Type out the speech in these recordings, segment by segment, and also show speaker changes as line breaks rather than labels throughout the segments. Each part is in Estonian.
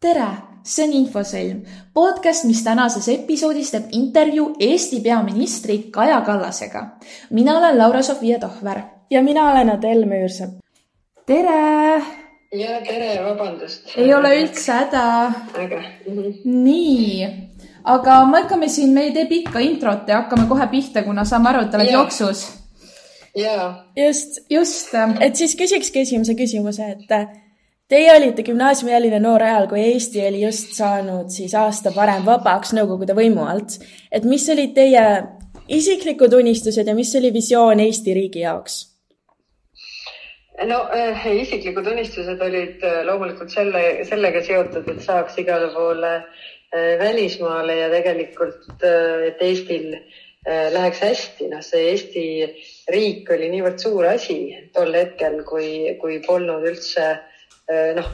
tere, see on Infosõlm, podcast, mis tänases episoodis teeb intervjuu Eesti peaministri Kaja Kallasega. mina olen Laura-Sofia Tohver.
ja mina olen Adele Müürsepp.
tere!
ja tere, vabandust.
ei ole üldse häda.
äge mm. -hmm.
nii, aga me hakkame siin, me ei tee pikka introt ja hakkame kohe pihta, kuna saame aru, et oled jooksus.
jaa,
just,
just,
et siis küsikski esimese küsimuse, et teie olite gümnaasiumiealine noor ajal, kui Eesti oli just saanud siis aasta varem vabaks Nõukogude võimu alt. et mis olid teie isiklikud unistused ja mis oli visioon Eesti riigi jaoks?
no äh, isiklikud unistused olid äh, loomulikult selle, sellega seotud, et saaks igale poole äh, välismaale ja tegelikult, äh, et Eestil äh, läheks hästi. noh, see Eesti riik oli niivõrd suur asi tol hetkel, kui, kui polnud üldse äh, noh,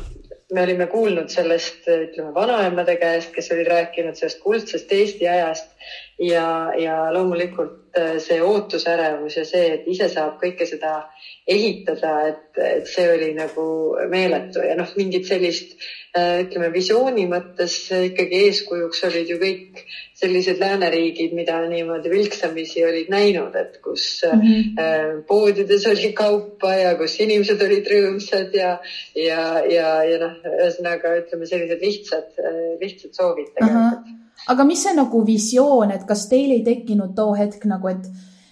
me olime kuulnud sellest, ütleme, vanaemade käest, kes olid rääkinud sellest kuldsest Eesti ajast ja, ja loomulikult äh, see ootusärevus ja see, et ise saab kõike seda ehitada, et, et see oli nagu meeletu ja noh, mingit sellist äh, ütleme visiooni mõttes ikkagi eeskujuks olid ju kõik sellised lääneriigid, mida niimoodi vilksamisi olid näinud, et kus mm -hmm. poodides oli kaupa ja kus inimesed olid rõõmsad ja, ja, ja, ja noh, ühesõnaga ütleme sellised lihtsad, lihtsad soovid tegelikult.
aga mis see nagu visioon, et kas teil ei tekkinud too hetk nagu, et,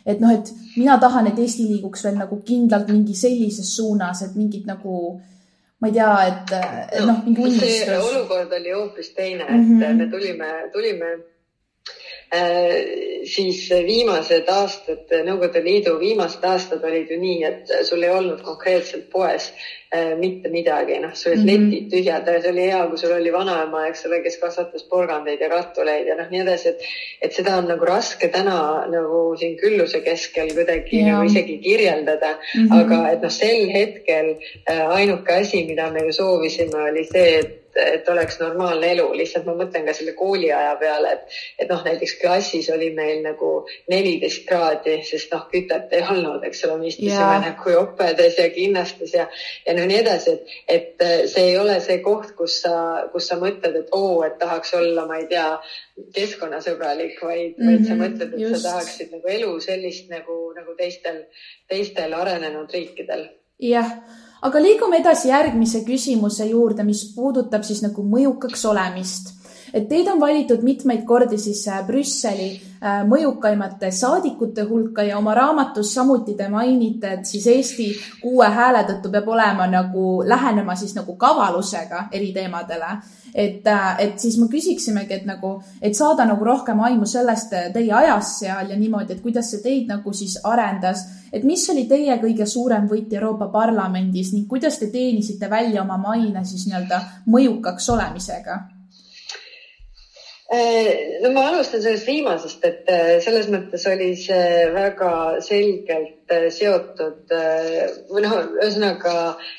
et noh, et mina tahan, et Eesti liiguks veel nagu kindlalt mingi sellises suunas, et mingid nagu ma ei tea, et, et noh, mingi unistus.
olukord oli hoopis teine, et
Mhm.
mm -hmm. me tulime, tulime siis viimased aastad, Nõukogude Liidu viimased aastad olid ju nii, et sul ei olnud konkreetselt poes äh, mitte midagi, noh, sul olid mm -hmm. letid tühjad, see oli hea, kui sul oli vanaema, eks ole, kes kasvatas porgandeid ja kartuleid ja noh, nii edasi, et et seda on nagu raske täna nagu siin külluse keskel kuidagi
Jaa.
nagu isegi kirjeldada mm. -hmm. aga et noh, sel hetkel äh, ainuke asi, mida me ju soovisime, oli see, et et oleks normaalne elu, lihtsalt ma mõtlen ka selle kooliaja peale, et et noh, näiteks klassis oli meil nagu neliteist kraadi, sest noh, kütet ei olnud, eks ole, me istusime nagu jopedes ja kinnastes ja ja no nii edasi, et et äh, see ei ole see koht, kus sa, kus sa mõtled, et oo, et tahaks olla, ma ei tea, keskkonnasõbralik, vaid mm, -hmm, vaid sa
Mhm,
mõtled, et
just.
sa tahaksid nagu elu sellist nagu, nagu teistel, teistel arenenud riikidel.
Jah, aga liigume edasi järgmise küsimuse juurde, mis puudutab siis nagu mõjukaks olemist. et teid on valitud mitmeid kordi siis äh, Brüsseli mõjukaimate saadikute hulka ja oma raamatus samuti te mainite, et siis Eesti kuue hääle tõttu peab olema nagu, lähenema siis nagu kavalusega eri teemadele. et, et siis me küsiksimegi, et nagu, et saada nagu rohkem aimu sellest äh, teie ajast seal ja niimoodi, et kuidas see teid nagu siis arendas et mis oli teie kõige suurem võit Euroopa Parlamendis ning kuidas te teenisite välja oma maine siis nii-öelda mõjukaks olemisega?
Eh, no ma alustan sellest viimasest, et eh, selles mõttes oli see väga selgelt eh, seotud või noh, ühesõnaga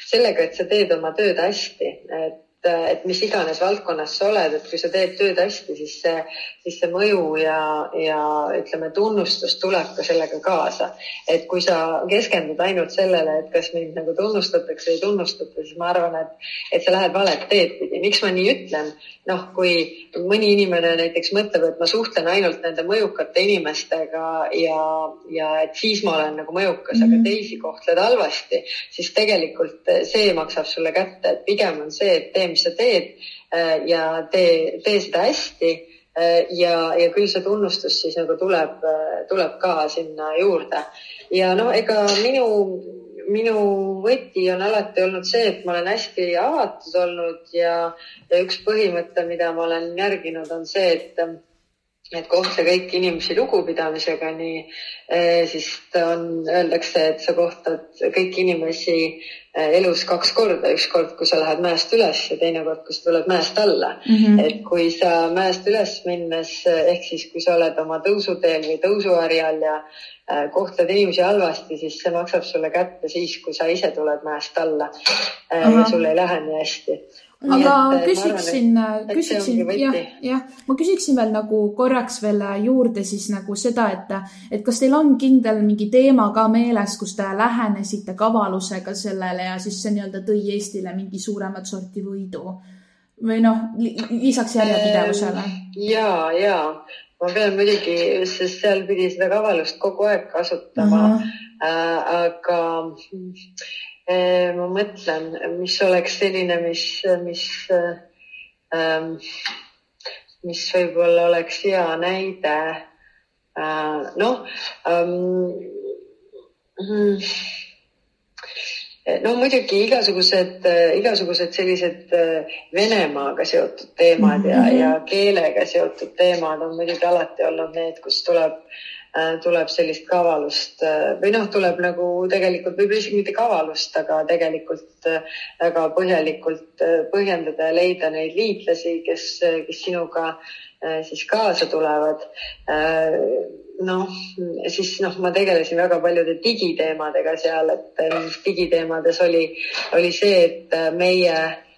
sellega, et sa teed oma tööd hästi, et, et mis iganes valdkonnas sa oled, et kui sa teed tööd hästi, siis see, siis see mõju ja, ja ütleme, tunnustus tuleb ka sellega kaasa. et kui sa keskendud ainult sellele, et kas mind nagu tunnustatakse või ei tunnustata, siis ma arvan, et, et sa lähed valet teed pidi. miks ma nii ütlen? noh, kui mõni inimene näiteks mõtleb, et ma suhtlen ainult nende mõjukate inimestega ja, ja et siis ma olen nagu mõjukas mm, -hmm. aga teisi kohtled halvasti, siis tegelikult see maksab sulle kätte, et pigem on see, et tee, mis sa teed äh, ja tee, tee seda hästi äh, ja, ja küll see tunnustus siis nagu tuleb, tuleb ka sinna juurde. ja no ega minu minu võti on alati olnud see, et ma olen hästi avatud olnud ja, ja üks põhimõte, mida ma olen järginud, on see, et et kohtle kõiki inimesi lugupidamisega, nii siis on, öeldakse, et sa kohtad kõiki inimesi elus kaks korda, üks kord, kui sa lähed mäest üles ja teine kord, kui sa tuled mäest alla mm. -hmm. et kui sa mäest üles minnes ehk siis, kui sa oled oma tõusuteel või tõusuharjal ja äh, kohtled inimesi halvasti, siis see maksab sulle kätte siis, kui sa ise tuled mäest alla äh,
Ahah.
ja sul ei lähe nii hästi.
Aga küsiksin,
et
küsiksin
see ongi
jah jah, ma küsiksin veel nagu korraks veel juurde siis nagu seda, et, et kas teil on kindel mingi teema ka meeles, kus te lähenesite kavalusega sellele ja siis see nii-öelda tõi Eestile mingi suuremat sorti võidu? Või noh, lisaks järjepidevusele?
ja, ja ma pean muidugi, sest seal pidi seda kavalust kogu aeg kasutama. Äh, aga äh, ma mõtlen, mis oleks selline, mis, mis äh,, mis võib-olla oleks hea näide äh,. noh ähm,. Hmm no muidugi igasugused, igasugused sellised äh, Venemaaga seotud teemad ja, mhm. ja keelega seotud teemad on muidugi alati olnud need, kus tuleb, äh, tuleb sellist kavalust äh, või noh, tuleb nagu tegelikult võib-olla isegi mitte kavalust, aga tegelikult väga põhjalikult põhjendada ja leida neid liitlasi, kes, kes sinuga siis kaasa tulevad. Noh, siis noh, ma tegelesin väga paljude digiteemadega seal, et digiteemades oli, oli see, et meie äh,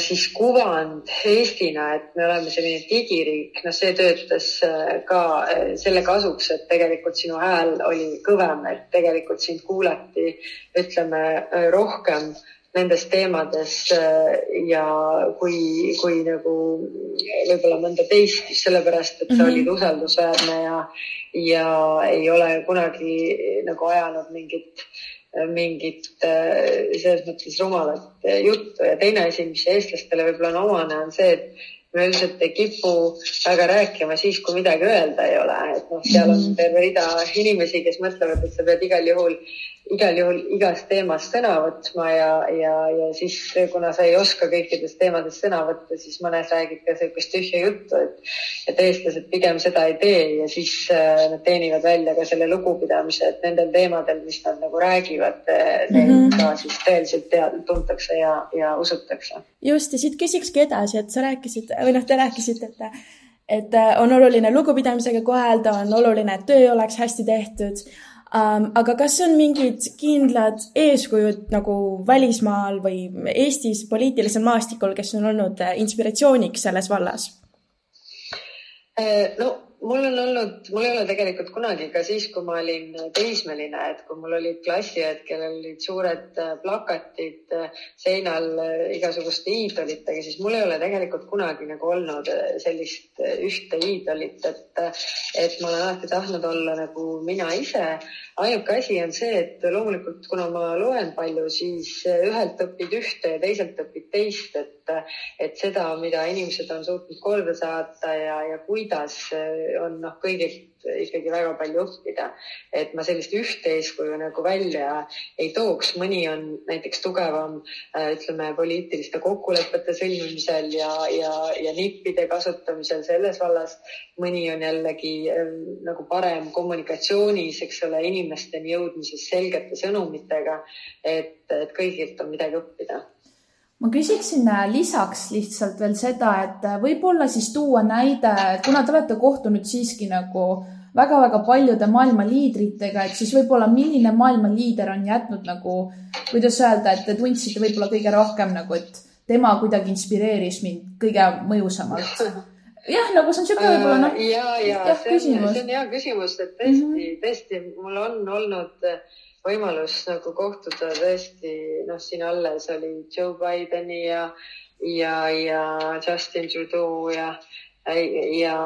siis kuvand Eestina, et me oleme selline digiriik, noh, see töötas äh, ka äh, selle kasuks, et tegelikult sinu hääl oli kõvem, et tegelikult sind kuulati, ütleme rohkem nendes teemades äh, ja kui, kui nagu võib-olla mõnda teist just sellepärast, et sa mm -hmm. olid usaldusväärne ja, ja ei ole kunagi nagu ajanud mingit, mingit äh, selles mõttes rumalat juttu ja teine asi, mis eestlastele võib-olla on omane, on see, et me üldiselt ei kipu väga rääkima siis, kui midagi öelda ei ole, et noh, seal on mhm. terve rida inimesi, kes mõtlevad, et sa pead igal juhul igal juhul igast teemast sõna võtma ja, ja, ja siis kuna sa ei oska kõikidest teemadest sõna võtta, siis mõnes räägid ka niisugust tühja juttu, et, et eestlased pigem seda ei tee ja siis äh, nad teenivad välja ka selle lugupidamise, et nendel teemadel, mis nad nagu räägivad mm -hmm. ka siis tõeliselt tead, tuntakse ja, ja usutakse.
just ja siit küsikski edasi, et sa rääkisid või noh, te rääkisite, et et äh, on oluline lugupidamisega kohelda, on oluline, et töö oleks hästi tehtud. Aga kas on mingid kindlad eeskujud nagu välismaal või Eestis poliitilisel maastikul, kes on olnud äh, inspiratsiooniks selles vallas?
Äh, no mul on olnud, mul ei ole tegelikult kunagi ka siis, kui ma olin teismeline, et kui mul olid klassiõed, kellel olid suured äh, plakatid seinal igasuguste iidolitega, siis mul ei ole tegelikult kunagi nagu olnud sellist ühte iidolit, et, et ma olen alati tahtnud olla nagu mina ise. Ainuke asi on see, et loomulikult, kuna ma loen palju, siis ühelt õpid ühte ja teiselt õpid teist, et, et seda, mida inimesed on suutnud korda saata ja, ja kuidas on noh, kõigilt ikkagi väga palju õppida. et ma sellist ühte eeskuju nagu välja ei tooks, mõni on näiteks tugevam äh, ütleme poliitiliste kokkulepete sõlmimisel ja, ja, ja nippide kasutamisel selles vallas. mõni on jällegi ähm, nagu parem kommunikatsioonis, eks ole, inimesteni jõudmises selgete sõnumitega. et, et kõigilt on midagi õppida
ma küsiksin äh, lisaks lihtsalt veel seda, et äh, võib-olla siis tuua näide, kuna te olete kohtunud siiski nagu väga-väga paljude maailma liidritega, et siis võib-olla milline maailma liider on jätnud nagu, kuidas öelda, et te tundsite võib-olla kõige rohkem nagu, et tema kuidagi inspireeris mind kõige mõjusamalt jah, nagu see on niisugune võib-olla noh.
Äh, ja, ja, ja see on, see on hea küsimus, et tõesti mm, -hmm. tõesti, mul on olnud äh, võimalus nagu kohtuda tõesti, noh, siin alles oli Joe Bideni ja, ja, ja Justin Trudeau ja, ja,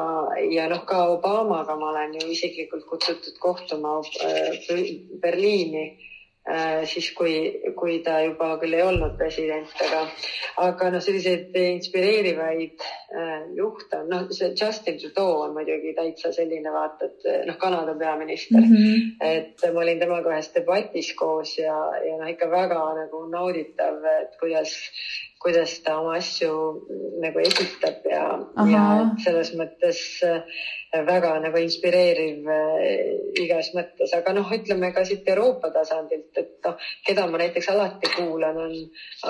ja noh, ka Obamaga ma olen ju isiklikult kutsutud kohtuma äh, Berliini siis kui, kui ta juba küll ei olnud president, aga, aga noh, selliseid inspireerivaid äh, juhte on, noh, see Justin Trudeau on muidugi täitsa selline vaata, et noh, Kanada peaminister mm, -hmm. et ma olin temaga ühes debatis koos ja, ja noh, ikka väga nagu nauditav, et kuidas kuidas ta oma asju nagu esitab ja, ja selles mõttes äh, väga nagu inspireeriv äh, igas mõttes, aga noh, ütleme ka siit Euroopa tasandilt, et noh, keda ma näiteks alati kuulan, on,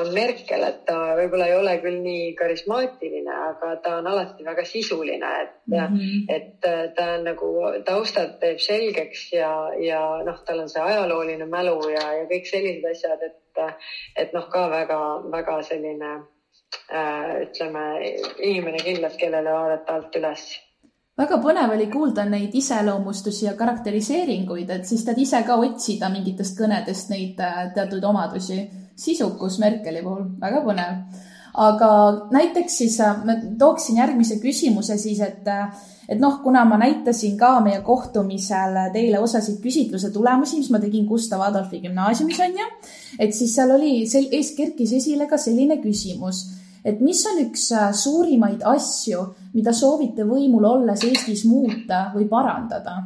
on Merkel, et ta võib-olla ei ole küll nii karismaatiline, aga ta on alati väga sisuline, et mm, -hmm. et äh, ta on nagu taustad teeb selgeks ja, ja noh, tal on see ajalooline mälu ja, ja kõik sellised asjad, et et noh, ka väga-väga selline äh, ütleme, inimene kindlasti, kellele vaadata alt üles
väga põnev oli kuulda neid iseloomustusi ja karakteriseeringuid, et siis tead ise ka otsida mingitest kõnedest neid äh, teatud omadusi. sisukus Merkeli puhul, väga põnev. Aga näiteks siis ma tooksin järgmise küsimuse siis, et et noh, kuna ma näitasin ka meie kohtumisel teile osasid küsitluse tulemusi, mis ma tegin Gustav Adolfi gümnaasiumis on ju, et siis seal oli, ees kerkis esile ka selline küsimus, et mis on üks äh, suurimaid asju, mida soovite võimul olles Eestis muuta või parandada?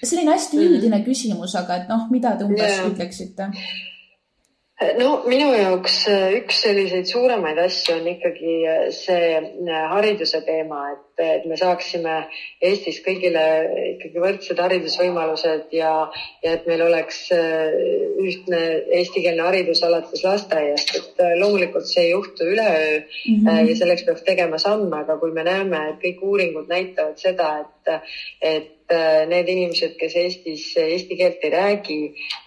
selline hästi mhm. üldine küsimus, aga et noh, mida te umbes yeah. ütleksite?
No minu jaoks äh, üks selliseid suuremaid asju on ikkagi äh, see äh, hariduse teema, et, et me saaksime Eestis kõigile ikkagi võrdsed haridusvõimalused ja, ja et meil oleks ühtne eestikeelne haridus alates lasteaiast, et loomulikult see ei juhtu üleöö mm -hmm. ja selleks peaks tegema samme, aga kui me näeme, et kõik uuringud näitavad seda, et, et Äh, need inimesed, kes Eestis eesti keelt ei räägi,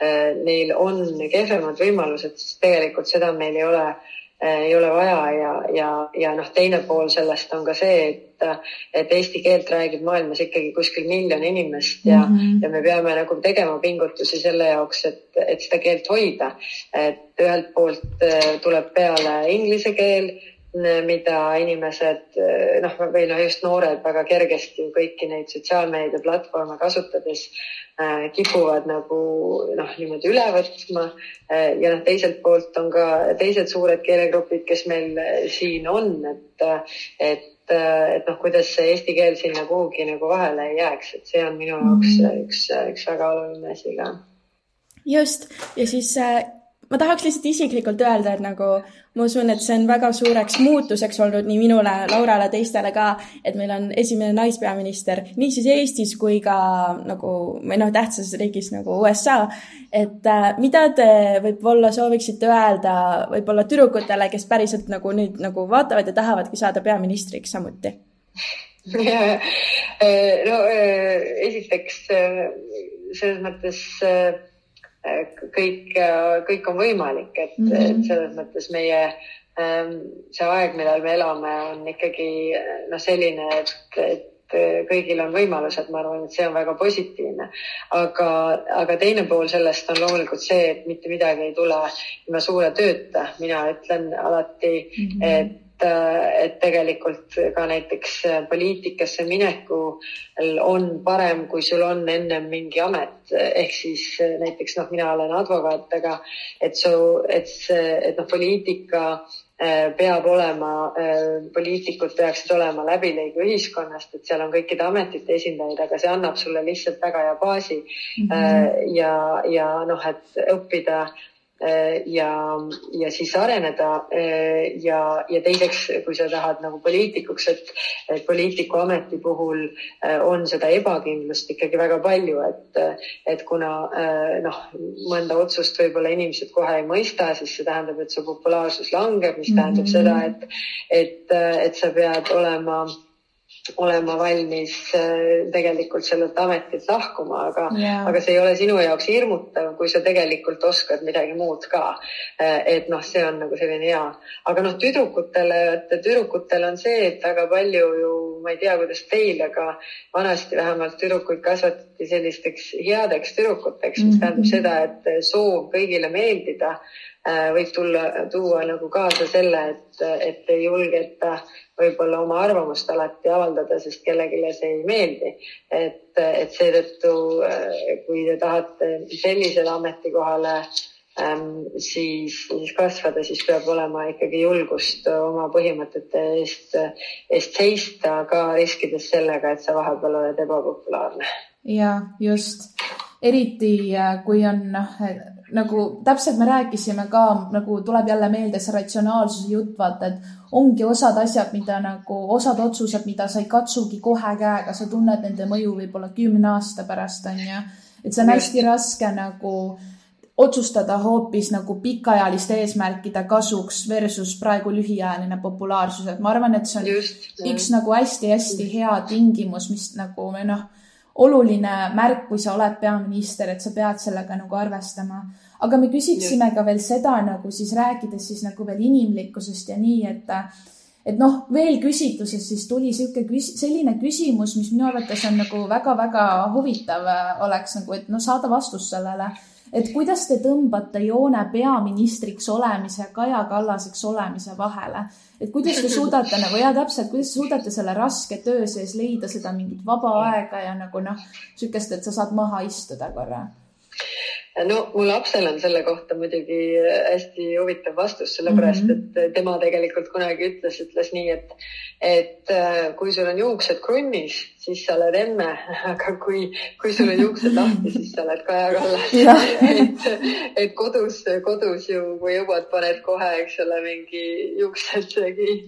äh, neil on kehvemad võimalused, siis tegelikult seda meil ei ole, äh, ei ole vaja ja, ja, ja noh, teine pool sellest on ka see, et, et eesti keelt räägib maailmas ikkagi kuskil miljon inimest ja mm, -hmm. ja me peame nagu tegema pingutusi selle jaoks, et, et seda keelt hoida. et ühelt poolt tuleb peale inglise keel mida inimesed noh, või noh, just noored väga kergesti kõiki neid sotsiaalmeediaplatvorme kasutades äh, kipuvad nagu noh, niimoodi üle võtma äh,. ja noh, teiselt poolt on ka teised suured keelegrupid, kes meil siin on, et, et et noh, kuidas see eesti keel sinna kuhugi nagu vahele ei jääks, et see on minu jaoks mm -hmm. üks, üks väga oluline asi ka.
just ja siis äh ma tahaks lihtsalt isiklikult öelda, et nagu ma usun, et see on väga suureks muutuseks olnud nii minule, Laurale, teistele ka, et meil on esimene naispeaminister nii siis Eestis kui ka nagu või noh, tähtsas riigis nagu USA. et äh, mida te võib-olla sooviksite öelda võib-olla tüdrukutele, kes päriselt nagu nüüd nagu vaatavad ja tahavadki saada peaministriks samuti?
no äh, esiteks äh, selles mõttes kõik, kõik on võimalik, et mm, -hmm. et selles mõttes meie ähm, see aeg, millal me elame, on ikkagi noh, selline, et, et kõigil on võimalused, ma arvan, et see on väga positiivne. aga, aga teine pool sellest on loomulikult see, et mitte midagi ei tule ilma suure tööta. mina ütlen alati mm, -hmm. et et, tegelikult ka näiteks poliitikasse minekul on parem, kui sul on ennem mingi amet, ehk siis näiteks noh, mina olen advokaat, aga et su, et see, et noh, poliitika äh, peab olema, äh, poliitikud peaksid olema läbilõige ühiskonnast, et seal on kõikide ametite esindajaid, aga see annab sulle lihtsalt väga hea baasi mm. -hmm. ja, ja noh, et õppida ja, ja siis areneda äh, ja, ja teiseks, kui sa tahad nagu poliitikuks, et, et poliitiku ameti puhul äh, on seda ebakindlust ikkagi väga palju, et, et kuna noh, mõnda otsust võib-olla inimesed kohe ei mõista, siis see tähendab, et su populaarsus langeb, mis tähendab mm -hmm. seda, et, et, et sa pead olema olema valmis äh, tegelikult sellelt ametilt lahkuma, aga yeah., aga see ei ole sinu jaoks hirmutav, kui sa tegelikult oskad midagi muud ka. Äh, et noh, see on nagu selline hea, aga noh, tüdrukutele, tüdrukutel on see, et väga palju ju, ma ei tea, kuidas teil, aga vanasti vähemalt tüdrukuid kasvatati sellisteks headeks tüdrukuteks, mis -hmm. tähendab seda, et soov kõigile meeldida äh, võib tulla, tuua nagu kaasa selle, et, et ei julgeta võib-olla oma arvamust alati avaldada, sest kellelegi see ei meeldi. et, et seetõttu, kui te tahate sellisele ametikohale ähm, siis, siis kasvada, siis peab olema ikkagi julgust oma põhimõtete eest, eest seista, ka riskides sellega, et sa vahepeal oled ebapopulaarne.
ja just, eriti äh, kui on noh, nagu täpselt me rääkisime ka, nagu tuleb jälle meelde see ratsionaalsuse jutt, vaata, et ongi osad asjad, mida nagu, osad otsused, mida sa ei katsugi kohe käega, sa tunned nende mõju võib-olla kümne aasta pärast, on ju. et see on hästi raske nagu otsustada hoopis nagu pikaajaliste eesmärkide kasuks versus praegu lühiajaline populaarsus, et ma arvan, et see on Just, üks nagu hästi-hästi hea tingimus, mis nagu või noh, oluline märk, kui sa oled peaminister, et sa pead sellega nagu arvestama. Aga me küsiksime ka veel seda nagu siis rääkides siis nagu veel inimlikkusest ja nii, et et noh, veel küsitluses siis tuli sihuke küs-, selline küsimus, mis minu arvates on nagu väga-väga huvitav oleks nagu, et noh, saada vastust sellele. Et kuidas te tõmbate joone peaministriks olemise ja Kaja Kallaseks olemise vahele? et kuidas te suudate nagu ja täpselt, kuidas te suudate selle raske töö sees leida seda mingit vaba aega ja nagu noh, niisugust, et sa saad maha istuda korra
no mu lapsel on selle kohta muidugi hästi huvitav vastus, sellepärast mm -hmm. et tema tegelikult kunagi ütles, ütles nii, et, et äh, kui sul on juuksed krunnis, siis sa oled emme, aga kui, kui sul on juuksed lahti, siis sa oled Kaja Kallas et, et kodus, kodus ju, kui jõuad, paned kohe, eks ole, mingi juuksed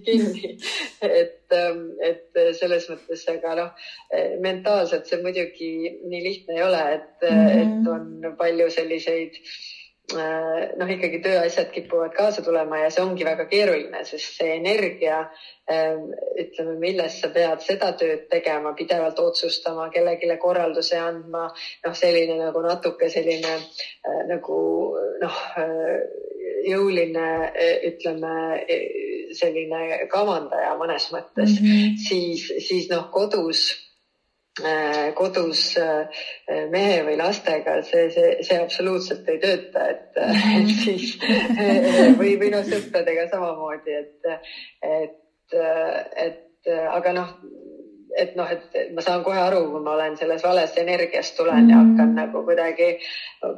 kinni. et, ähm, et selles mõttes, aga noh, mentaalselt see muidugi nii lihtne ei ole, et mm, -hmm. et on palju selliseid Äh, noh, ikkagi tööasjad kipuvad kaasa tulema ja see ongi väga keeruline, sest see energia, ähm, ütleme, milles sa pead seda tööd tegema, pidevalt otsustama, kellelegi korralduse andma, noh, selline nagu natuke selline äh, nagu noh, äh, jõuline, ütleme, selline kavandaja mõnes mõttes mm, -hmm. siis, siis noh, kodus Äh, kodus äh, mehe või lastega, see, see, see absoluutselt ei tööta, et, mhm. et siis või, või noh, sõpradega samamoodi, et, et, et aga noh, et noh, et ma saan kohe aru, kui ma olen selles vales energias tulen mm ja mhm. hakkan nagu kuidagi,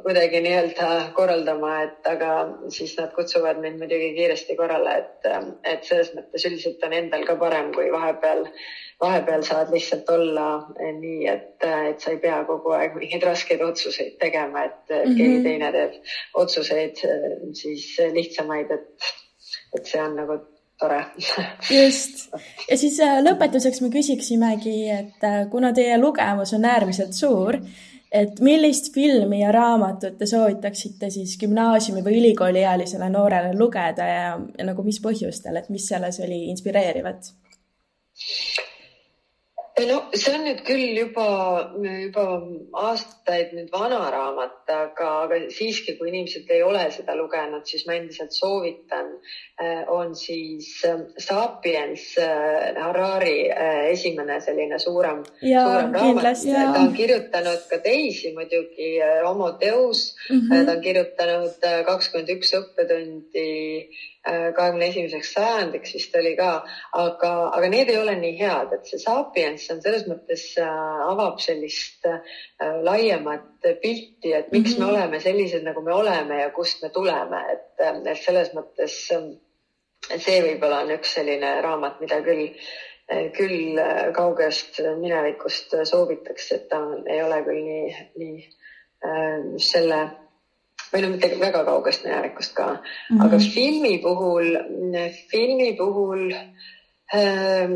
kuidagi nii-öelda korraldama, et aga siis nad kutsuvad mind muidugi kiiresti korrale, et, et selles mõttes üldiselt on endal ka parem, kui vahepeal vahepeal saad lihtsalt olla nii, et, et sa ei pea kogu aeg mingeid raskeid otsuseid tegema, et mm -hmm. keegi teine teeb otsuseid eh, siis lihtsamaid, et, et see on nagu tore.
just ja siis lõpetuseks me küsiksimegi, et kuna teie lugemus on äärmiselt suur, et millist filmi ja raamatut te soovitaksite siis gümnaasiumi või ülikooliealisele noorele lugeda ja, ja nagu mis põhjustel, et mis selles oli inspireerivat?
No see on nüüd küll juba, juba aastaid nüüd vana raamat, aga, aga siiski, kui inimesed ei ole seda lugenud, siis ma endiselt soovitan. Äh, on siis ähm, Sapiens äh, Harari esimene selline suurem, suurem raamat. ta on kirjutanud ka teisi muidugi, Homo Deus mm, -hmm. ta on kirjutanud kakskümmend üks õppetundi kahekümne esimeseks sajandiks vist oli ka, aga, aga need ei ole nii head, et see Sapiens on selles mõttes äh, avab sellist äh, laiemat pilti, et miks mm -hmm. me mhm. oleme sellised, nagu me oleme ja kust me tuleme, et, et selles mõttes see võib-olla on üks selline raamat, mida küll küll kaugest minevikust soovitaks, et ta ei ole küll nii, nii äh, selle või no mitte väga kaugest minevikust ka mm, -hmm. aga filmi puhul, filmi puhul äh,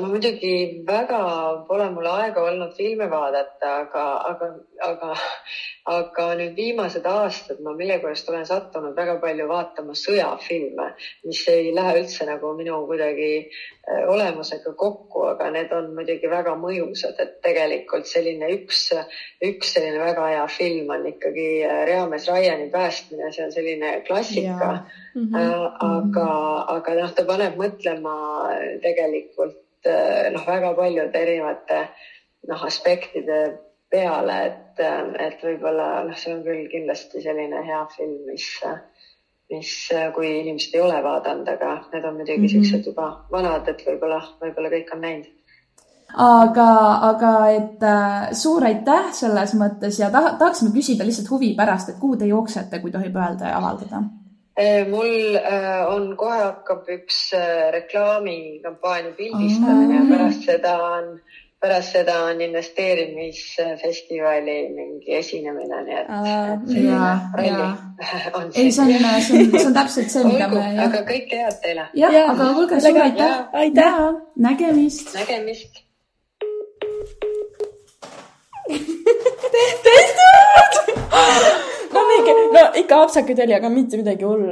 ma muidugi väga pole mul aega olnud filme vaadata, aga, aga, aga, aga nüüd viimased aastad ma millegipärast olen sattunud väga palju vaatama sõjafilme, mis ei lähe üldse nagu minu kuidagi äh, olemusega kokku, aga need on muidugi väga mõjusad, et tegelikult selline üks, üks selline väga hea film on ikkagi äh, Reamees Raiani päästmine, see on selline klassika. Mm -hmm. aga, aga noh, ta paneb mõtlema tegelikult noh, väga paljude erinevate noh, aspektide peale, et, et võib-olla noh, see on küll kindlasti selline hea film, mis, mis, kui inimesed ei ole vaadanud, aga need on muidugi mm -hmm. siuksed juba vanad, et võib-olla, võib-olla kõik on näinud
aga, aga et äh, suur aitäh selles mõttes ja taha, tahaksime küsida lihtsalt huvi pärast, et kuhu te jooksete, kui tohib öelda ja avaldada
Eh, mul äh, on, kohe hakkab üks äh, reklaamikampaania pildistamine ja pärast seda on, pärast seda on investeerimisfestivali mingi esinemine, nii et
Aa, selline ralli on ei, see on, see on, see on täpselt see, mida me.
aga kõike head teile.
jah ja,, aga kuulge, suur aitäh.
aitäh.
nägemist.
nägemist
mingi, no ikka apsakaid oli, aga mitte midagi hullu